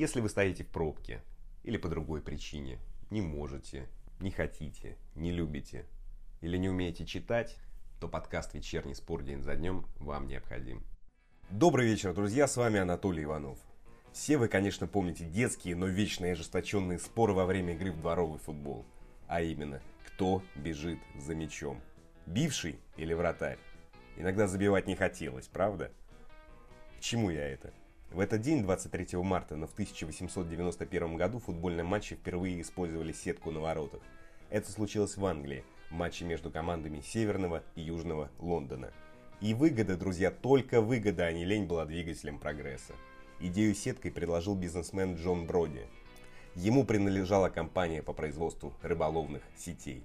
Если вы стоите в пробке или по другой причине, не можете, не хотите, не любите или не умеете читать, то подкаст «Вечерний спор день за днем» вам необходим. Добрый вечер, друзья, с вами Анатолий Иванов. Все вы, конечно, помните детские, но вечные ожесточенные споры во время игры в дворовый футбол. А именно, кто бежит за мячом? Бивший или вратарь? Иногда забивать не хотелось, правда? К чему я это? В этот день, 23 марта, но в 1891 году в футбольном матче впервые использовали сетку на воротах. Это случилось в Англии, в матче между командами Северного и Южного Лондона. И выгода, друзья, только выгода, а не лень была двигателем прогресса. Идею сеткой предложил бизнесмен Джон Броди. Ему принадлежала компания по производству рыболовных сетей.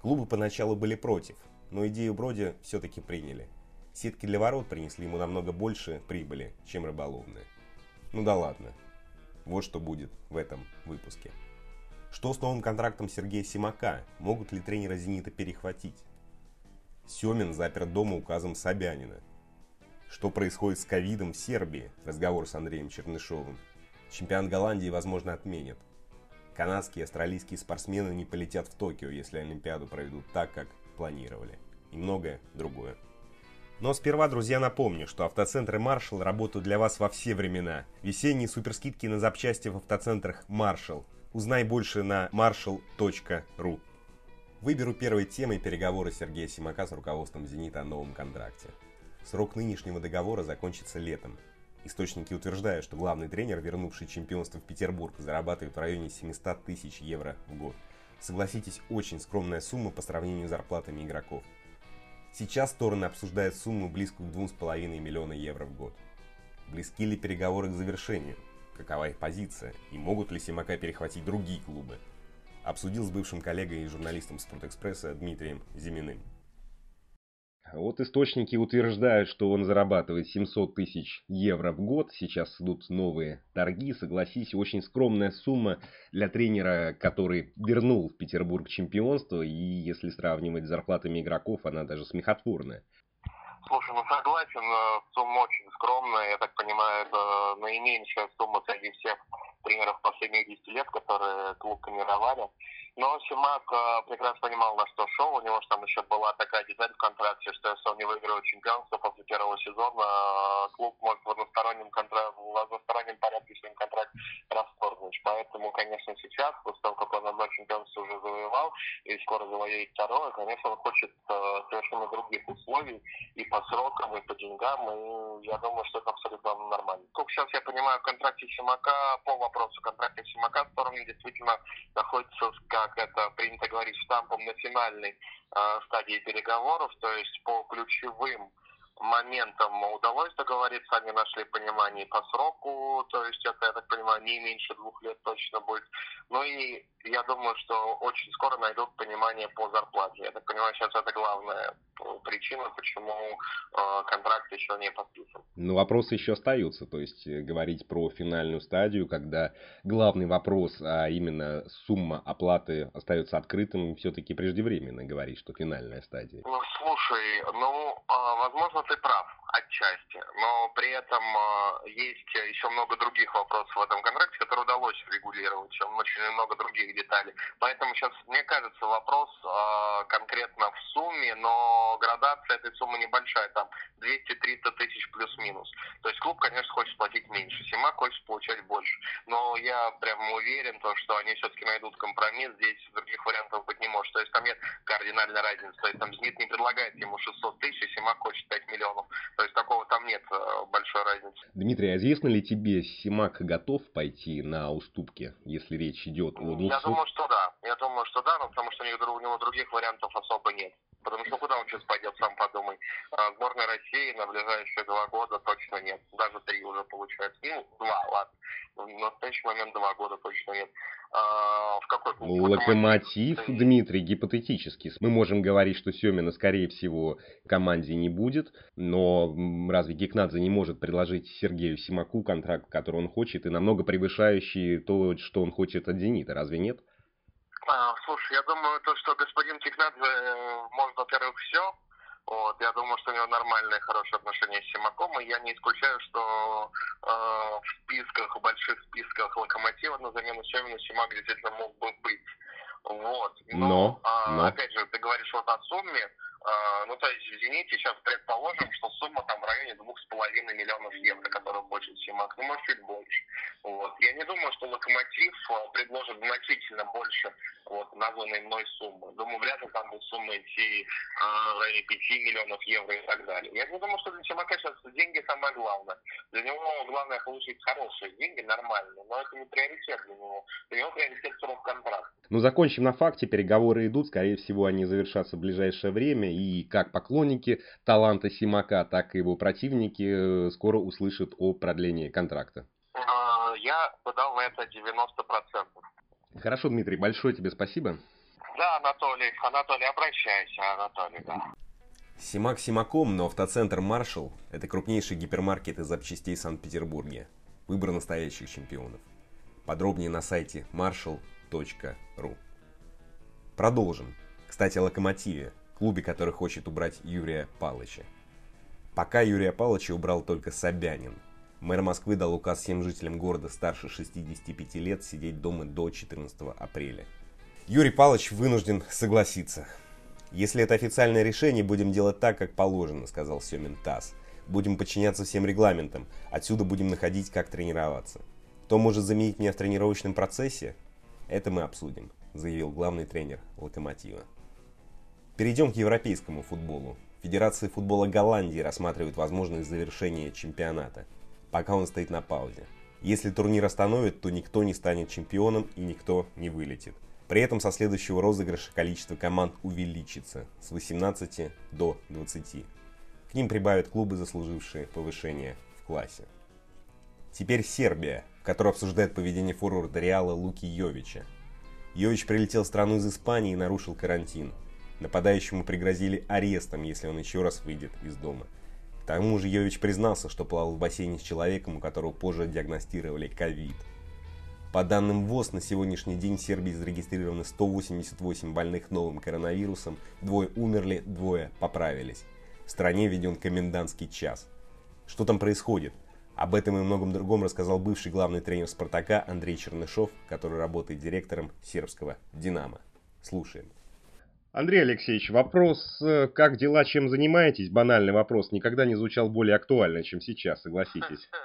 Клубы поначалу были против, но идею Броди все-таки приняли. Сетки для ворот принесли ему намного больше прибыли, чем рыболовные. Ну да ладно. Вот что будет в этом выпуске. Что с новым контрактом Сергея Симака? Могут ли тренера «Зенита» перехватить? Семин запер дома указом Собянина. Что происходит с ковидом в Сербии? Разговор с Андреем Чернышовым. Чемпионат Голландии, возможно, отменят. Канадские и австралийские спортсмены не полетят в Токио, если Олимпиаду проведут так, как планировали. И многое другое. Но сперва, друзья, напомню, что автоцентры Marshall работают для вас во все времена. Весенние суперскидки на запчасти в автоцентрах Marshall. Узнай больше на marshall.ru. Выберу первой темой переговоры Сергея Симака с руководством «Зенита» о новом контракте. Срок нынешнего договора закончится летом. Источники утверждают, что главный тренер, вернувший чемпионство в Петербург, зарабатывает в районе 700 тысяч евро в год. Согласитесь, очень скромная сумма по сравнению с зарплатами игроков. Сейчас стороны обсуждают сумму близкую к 2,5 миллиона евро в год. Близки ли переговоры к завершению? Какова их позиция? И могут ли Симака перехватить другие клубы? Обсудил с бывшим коллегой и журналистом Спортэкспресса Дмитрием Зиминым. Вот источники утверждают, что он зарабатывает 700 тысяч евро в год. Сейчас идут новые торги. Согласись, очень скромная сумма для тренера, который вернул в Петербург чемпионство. И если сравнивать с зарплатами игроков, она даже смехотворная. Слушай, ну согласен, э, сумма очень скромная. Я так понимаю, это наименьшая сумма среди всех тренеров последних 10 лет, которые клуб тренировали. Но Симак э, прекрасно понимал, на что шел. У него же там еще была такая деталь в контракте, что если он не выигрывает чемпионство после первого сезона, э, клуб может в одностороннем, контракте, в одностороннем порядке свой контракт расторгнуть. Поэтому, конечно, сейчас, после того, как он одно чемпионство уже завоевал, и скоро завоюет второе, конечно, он хочет э, совершенно других условий и по срокам, и по деньгам, и я думаю, что это абсолютно нормально. Как сейчас я понимаю, в контракте Симака, по вопросу стороны действительно находится как как это принято говорить, штампом на финальной э, стадии переговоров, то есть по ключевым моментам удалось договориться, они нашли понимание по сроку, то есть это, я так понимаю, не меньше двух лет точно будет. Ну и я думаю, что очень скоро найдут понимание по зарплате. Я так понимаю, сейчас это главная причина, почему э, контракт еще не подписан. Но вопросы еще остаются, то есть э, говорить про финальную стадию, когда главный вопрос, а именно сумма оплаты остается открытым, все-таки преждевременно говорить, что финальная стадия. Ну, слушай, ну, э, возможно, ты прав отчасти, но при этом э, есть еще много других вопросов в этом контракте, которые удалось регулировать, очень много других деталей. Поэтому сейчас, мне кажется, вопрос э, конкретно в сумме, но градация этой суммы небольшая, там 200-300 тысяч плюс-минус. То есть клуб, конечно, хочет платить меньше, Симак хочет получать больше. Но я прям уверен, то, что они все-таки найдут компромисс, здесь других вариантов быть не может. То есть там нет кардинальной разницы. То есть там Зенит не предлагает ему 600 тысяч, Симак хочет 5 миллионов. То есть такого там нет э, большой разницы. Дмитрий, а известно ли тебе, Симак готов пойти на уступки, если речь идет о 200? Я думаю, что да. Я думаю, что да, но потому что у него других вариантов особо нет. Потому что куда он сейчас пойдет, сам подумай. А сборной России на ближайшие два года точно нет. Даже три уже получается. Ну, два, ладно. В настоящий момент два года точно нет. А, в какой клуб? Ну, локомотив, Дмитрий, гипотетически. Мы можем говорить, что Семина, скорее всего, команде не будет, но разве Гекнадзе не может предложить Сергею Симаку контракт, который он хочет, и намного превышающий то, что он хочет от «Зенита», разве нет? А, слушай, я думаю, то, что господин Гекнадзе э, может, во-первых, все, Вот, я думаю, что у него нормальные, хорошие отношения с Симаком, и я не исключаю, что э, в списках, в больших списках Локомотива на замену Семину Симак действительно мог бы быть. Вот. Но, но, а, но, опять же, ты говоришь вот о сумме. А, ну, то есть в «Зените» сейчас предположим, что сумма там в районе двух с половиной миллионов евро, которую хочет Симак, ну, может, чуть больше. Вот. Я не думаю, что «Локомотив» а, предложит значительно больше вот, названной мной суммы. Думаю, вряд ли там будет сумма идти а, в районе 5 миллионов евро и так далее. Я не думаю, что для Симака сейчас деньги самое главное. Для него главное получить хорошие деньги, нормальные, но это не приоритет для него. Для него приоритет срок контракта. Ну, закончим на факте. Переговоры идут. Скорее всего, они завершатся в ближайшее время. И как поклонники таланта Симака, так и его противники э, скоро услышат о продлении контракта. А, я подал на это 90%. Хорошо, Дмитрий, большое тебе спасибо. Да, Анатолий, Анатолий, обращайся, Анатолий, да. Симак Симаком, но автоцентр Маршал – это крупнейший гипермаркет из запчастей Санкт-Петербурге. Выбор настоящих чемпионов. Подробнее на сайте marshall.ru. Продолжим. Кстати, о «Локомотиве», клубе, который хочет убрать Юрия Палыча. Пока Юрия Палыча убрал только Собянин. Мэр Москвы дал указ всем жителям города старше 65 лет сидеть дома до 14 апреля. Юрий Палыч вынужден согласиться. «Если это официальное решение, будем делать так, как положено», — сказал Семин ТАСС. «Будем подчиняться всем регламентам. Отсюда будем находить, как тренироваться. Кто может заменить меня в тренировочном процессе? Это мы обсудим», — заявил главный тренер «Локомотива». Перейдем к европейскому футболу. Федерация футбола Голландии рассматривает возможность завершения чемпионата, пока он стоит на паузе. Если турнир остановит, то никто не станет чемпионом и никто не вылетит. При этом со следующего розыгрыша количество команд увеличится с 18 до 20. К ним прибавят клубы, заслужившие повышение в классе. Теперь Сербия, в которой обсуждает поведение форварда Реала Луки Йовича. Йович прилетел в страну из Испании и нарушил карантин. Нападающему пригрозили арестом, если он еще раз выйдет из дома. К тому же Йович признался, что плавал в бассейне с человеком, у которого позже диагностировали ковид. По данным ВОЗ, на сегодняшний день в Сербии зарегистрировано 188 больных новым коронавирусом, двое умерли, двое поправились. В стране введен комендантский час. Что там происходит? Об этом и многом другом рассказал бывший главный тренер «Спартака» Андрей Чернышов, который работает директором сербского «Динамо». Слушаем. Андрей Алексеевич, вопрос, э, как дела, чем занимаетесь, банальный вопрос, никогда не звучал более актуально, чем сейчас, согласитесь.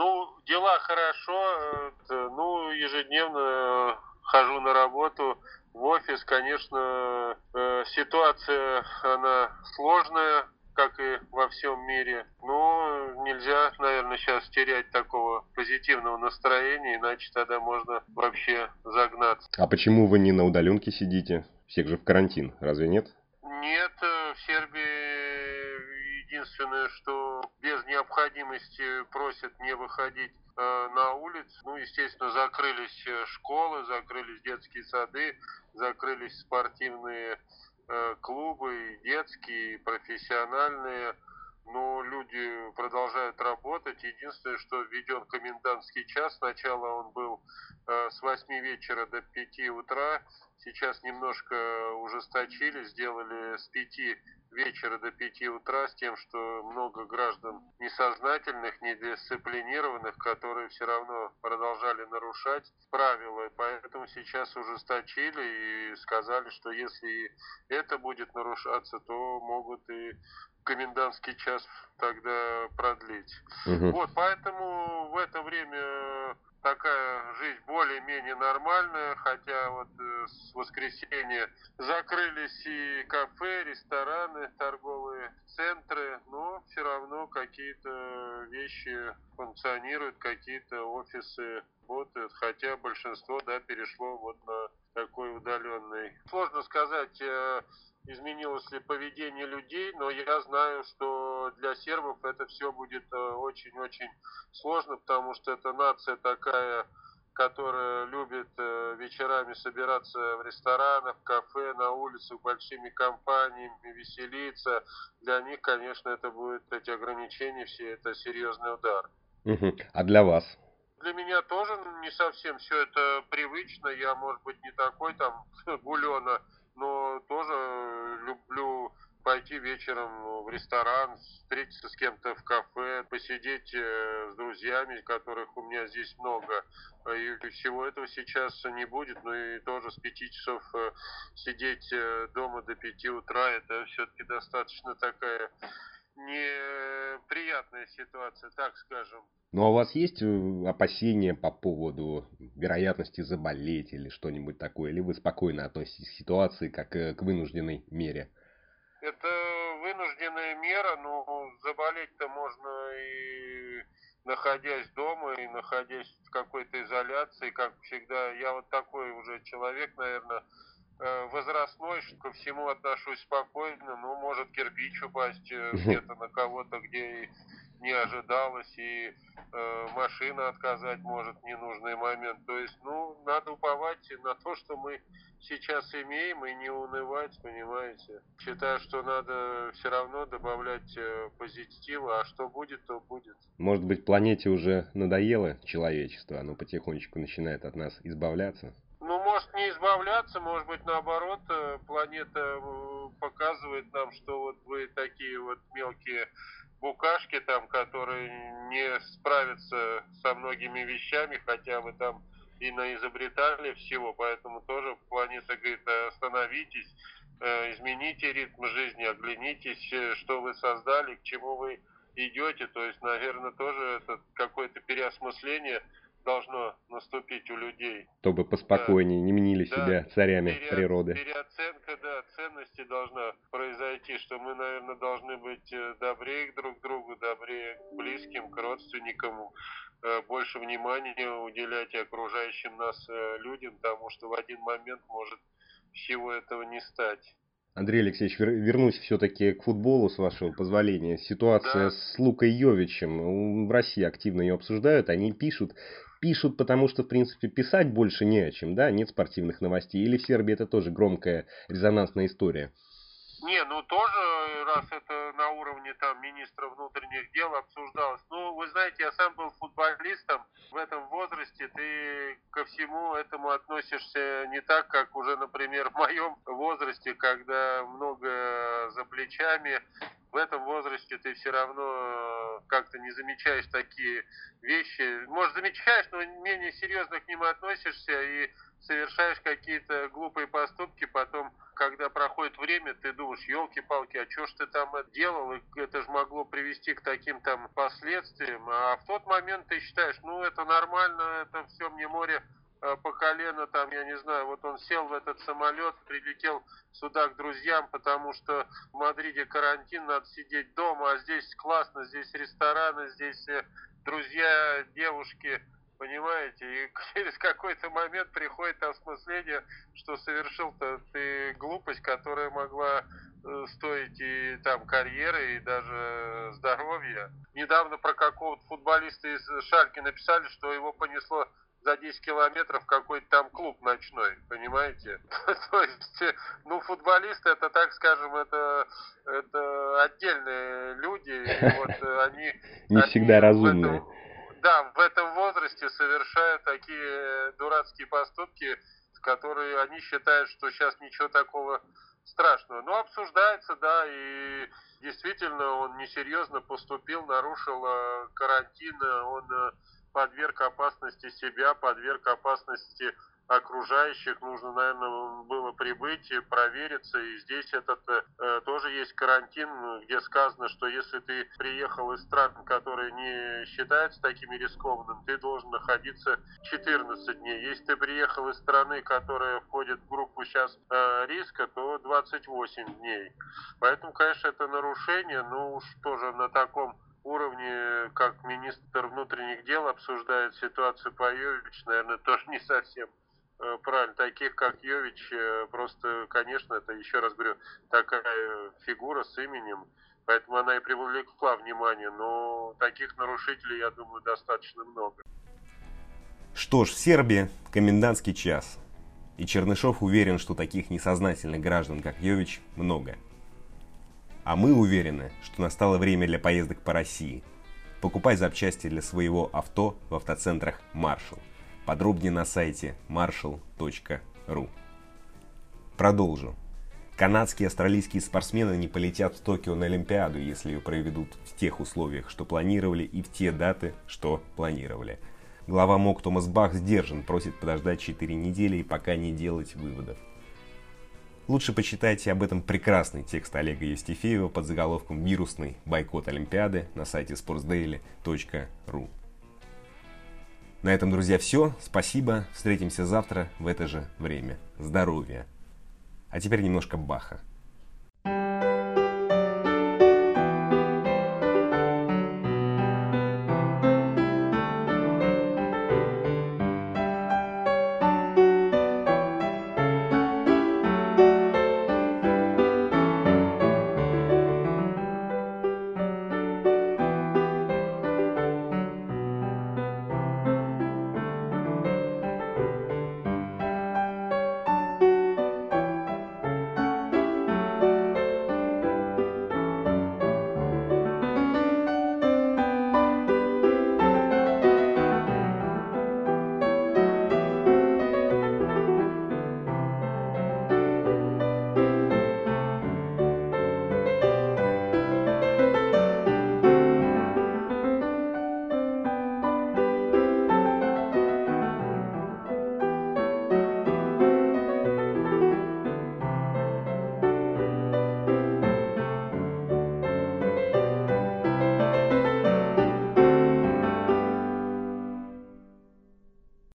Ну, дела хорошо. Ну, ежедневно хожу на работу в офис. Конечно, э, ситуация, она сложная, как и во всем мире. Но нельзя, наверное, сейчас терять такого позитивного настроения, иначе тогда можно вообще загнаться. А почему вы не на удаленке сидите? Всех же в карантин, разве нет? Нет, э, в Сербии единственное, что без необходимости просят не выходить э, на улицу. Ну, естественно, закрылись э, школы, закрылись детские сады, закрылись спортивные клубы, детские, профессиональные. Но люди продолжают работать. Единственное, что введен комендантский час. Сначала он был э, с 8 вечера до 5 утра. Сейчас немножко ужесточили, сделали с 5 вечера до 5 утра с тем, что много граждан несознательных, недисциплинированных, которые все равно продолжали нарушать правила. Поэтому сейчас ужесточили и сказали, что если это будет нарушаться, то могут и комендантский час тогда продлить. Угу. Вот, поэтому в это время такая жизнь более-менее нормальная, хотя вот э, с воскресенья закрылись и кафе, рестораны, торговые центры, но все равно какие-то вещи функционируют, какие-то офисы работают, хотя большинство, да, перешло вот на такой удаленный. Сложно сказать, э, изменилось ли поведение людей, но я знаю, что для сербов это все будет э, очень-очень сложно, потому что это нация такая, которая любит э, вечерами собираться в ресторанах, кафе, на улицах большими компаниями, веселиться. Для них, конечно, это будет эти ограничения все, это серьезный удар. А для вас? Для меня тоже не совсем все это привычно. Я, может быть, не такой там гулена но тоже люблю пойти вечером в ресторан, встретиться с кем-то в кафе, посидеть э, с друзьями, которых у меня здесь много. И всего этого сейчас не будет, ну и тоже с пяти часов э, сидеть э, дома до пяти утра, это все-таки достаточно такая неприятная ситуация, так скажем. Ну а у вас есть опасения по поводу вероятности заболеть или что-нибудь такое? Или вы спокойно относитесь к ситуации как к вынужденной мере? Это вынужденная мера, но заболеть-то можно и находясь дома, и находясь в какой-то изоляции, как всегда. Я вот такой уже человек, наверное, э, возрастной, что ко всему отношусь спокойно. Ну, может кирпич упасть э, где-то на кого-то, где не ожидалось, и э, машина отказать может в ненужный момент. То есть, ну, надо уповать на то, что мы сейчас имеем, и не унывать, понимаете. Считаю, что надо все равно добавлять э, позитива, а что будет, то будет. Может быть, планете уже надоело человечество, оно потихонечку начинает от нас избавляться? Может не избавляться, может быть, наоборот, э, планета э, показывает нам, что вот вы такие вот мелкие букашки там, которые не справятся со многими вещами, хотя вы там и наизобретали всего, поэтому тоже планета говорит, остановитесь, э, измените ритм жизни, оглянитесь, что вы создали, к чему вы идете, то есть, наверное, тоже это какое-то переосмысление должно наступить у людей. Чтобы поспокойнее, да. не мнили да. себя царями Пере... природы. Переоценка, да, ценности должна произойти, что мы, наверное, должны быть э, добрее друг к другу, добрее к близким, к родственникам, э, больше внимания уделять окружающим нас э, людям, потому что в один момент может всего этого не стать. Андрей Алексеевич, вернусь все-таки к футболу, с вашего позволения. Ситуация да. с Лукой Йовичем. В России активно ее обсуждают. Они пишут, пишут, потому что, в принципе, писать больше не о чем, да, нет спортивных новостей. Или в Сербии это тоже громкая резонансная история? Не, ну тоже, раз это на уровне там министра внутренних дел обсуждалось. Ну, вы знаете, я сам был футболистом. В этом возрасте ты ко всему этому относишься не так, как уже, например, в моем возрасте, когда много за плечами. В этом возрасте ты все равно как-то не замечаешь такие вещи. Может, замечаешь, но менее серьезно к ним относишься и совершаешь какие-то глупые поступки, потом, когда проходит время, ты думаешь, елки-палки, а что ж ты там это делал, и это же могло привести к таким там последствиям, а в тот момент ты считаешь, ну это нормально, это все мне море по колено, там, я не знаю, вот он сел в этот самолет, прилетел сюда к друзьям, потому что в Мадриде карантин, надо сидеть дома, а здесь классно, здесь рестораны, здесь э, друзья, девушки, понимаете, и через какой-то момент приходит осмысление, что совершил-то ты глупость, которая могла э, стоить и там карьеры, и даже здоровья. Недавно про какого-то футболиста из Шальки написали, что его понесло за 10 километров какой-то там клуб ночной, понимаете? То есть, ну, футболисты, это, так скажем, это, это отдельные люди, и вот они... Не они всегда разумные. Этом, да, в этом возрасте совершают такие дурацкие поступки, которые они считают, что сейчас ничего такого страшного. Но обсуждается, да, и действительно он несерьезно поступил, нарушил э, карантин, он э, подверг опасности себя, подверг опасности окружающих. Нужно, наверное, было прибыть, и провериться. И здесь этот э, тоже есть карантин, где сказано, что если ты приехал из стран, которые не считаются такими рискованными, ты должен находиться 14 дней. Если ты приехал из страны, которая входит в группу сейчас э, риска, то 28 дней. Поэтому, конечно, это нарушение, но уж тоже на таком уровне, как министр внутренних дел обсуждает ситуацию по Йович, наверное, тоже не совсем Э, правильно, таких как Йович, э, просто, конечно, это, еще раз говорю, такая фигура с именем, поэтому она и привлекла внимание, но таких нарушителей, я думаю, достаточно много. Что ж, в Сербии комендантский час. И Чернышов уверен, что таких несознательных граждан, как Йович, много. А мы уверены, что настало время для поездок по России. Покупай запчасти для своего авто в автоцентрах «Маршал». Подробнее на сайте marshall.ru. Продолжу. Канадские и австралийские спортсмены не полетят в Токио на Олимпиаду, если ее проведут в тех условиях, что планировали, и в те даты, что планировали. Глава МОК Томас Бах сдержан, просит подождать 4 недели и пока не делать выводов. Лучше почитайте об этом прекрасный текст Олега Евстифеева под заголовком «Вирусный бойкот Олимпиады» на сайте sportsdaily.ru. На этом, друзья, все. Спасибо. Встретимся завтра в это же время. Здоровья. А теперь немножко Баха.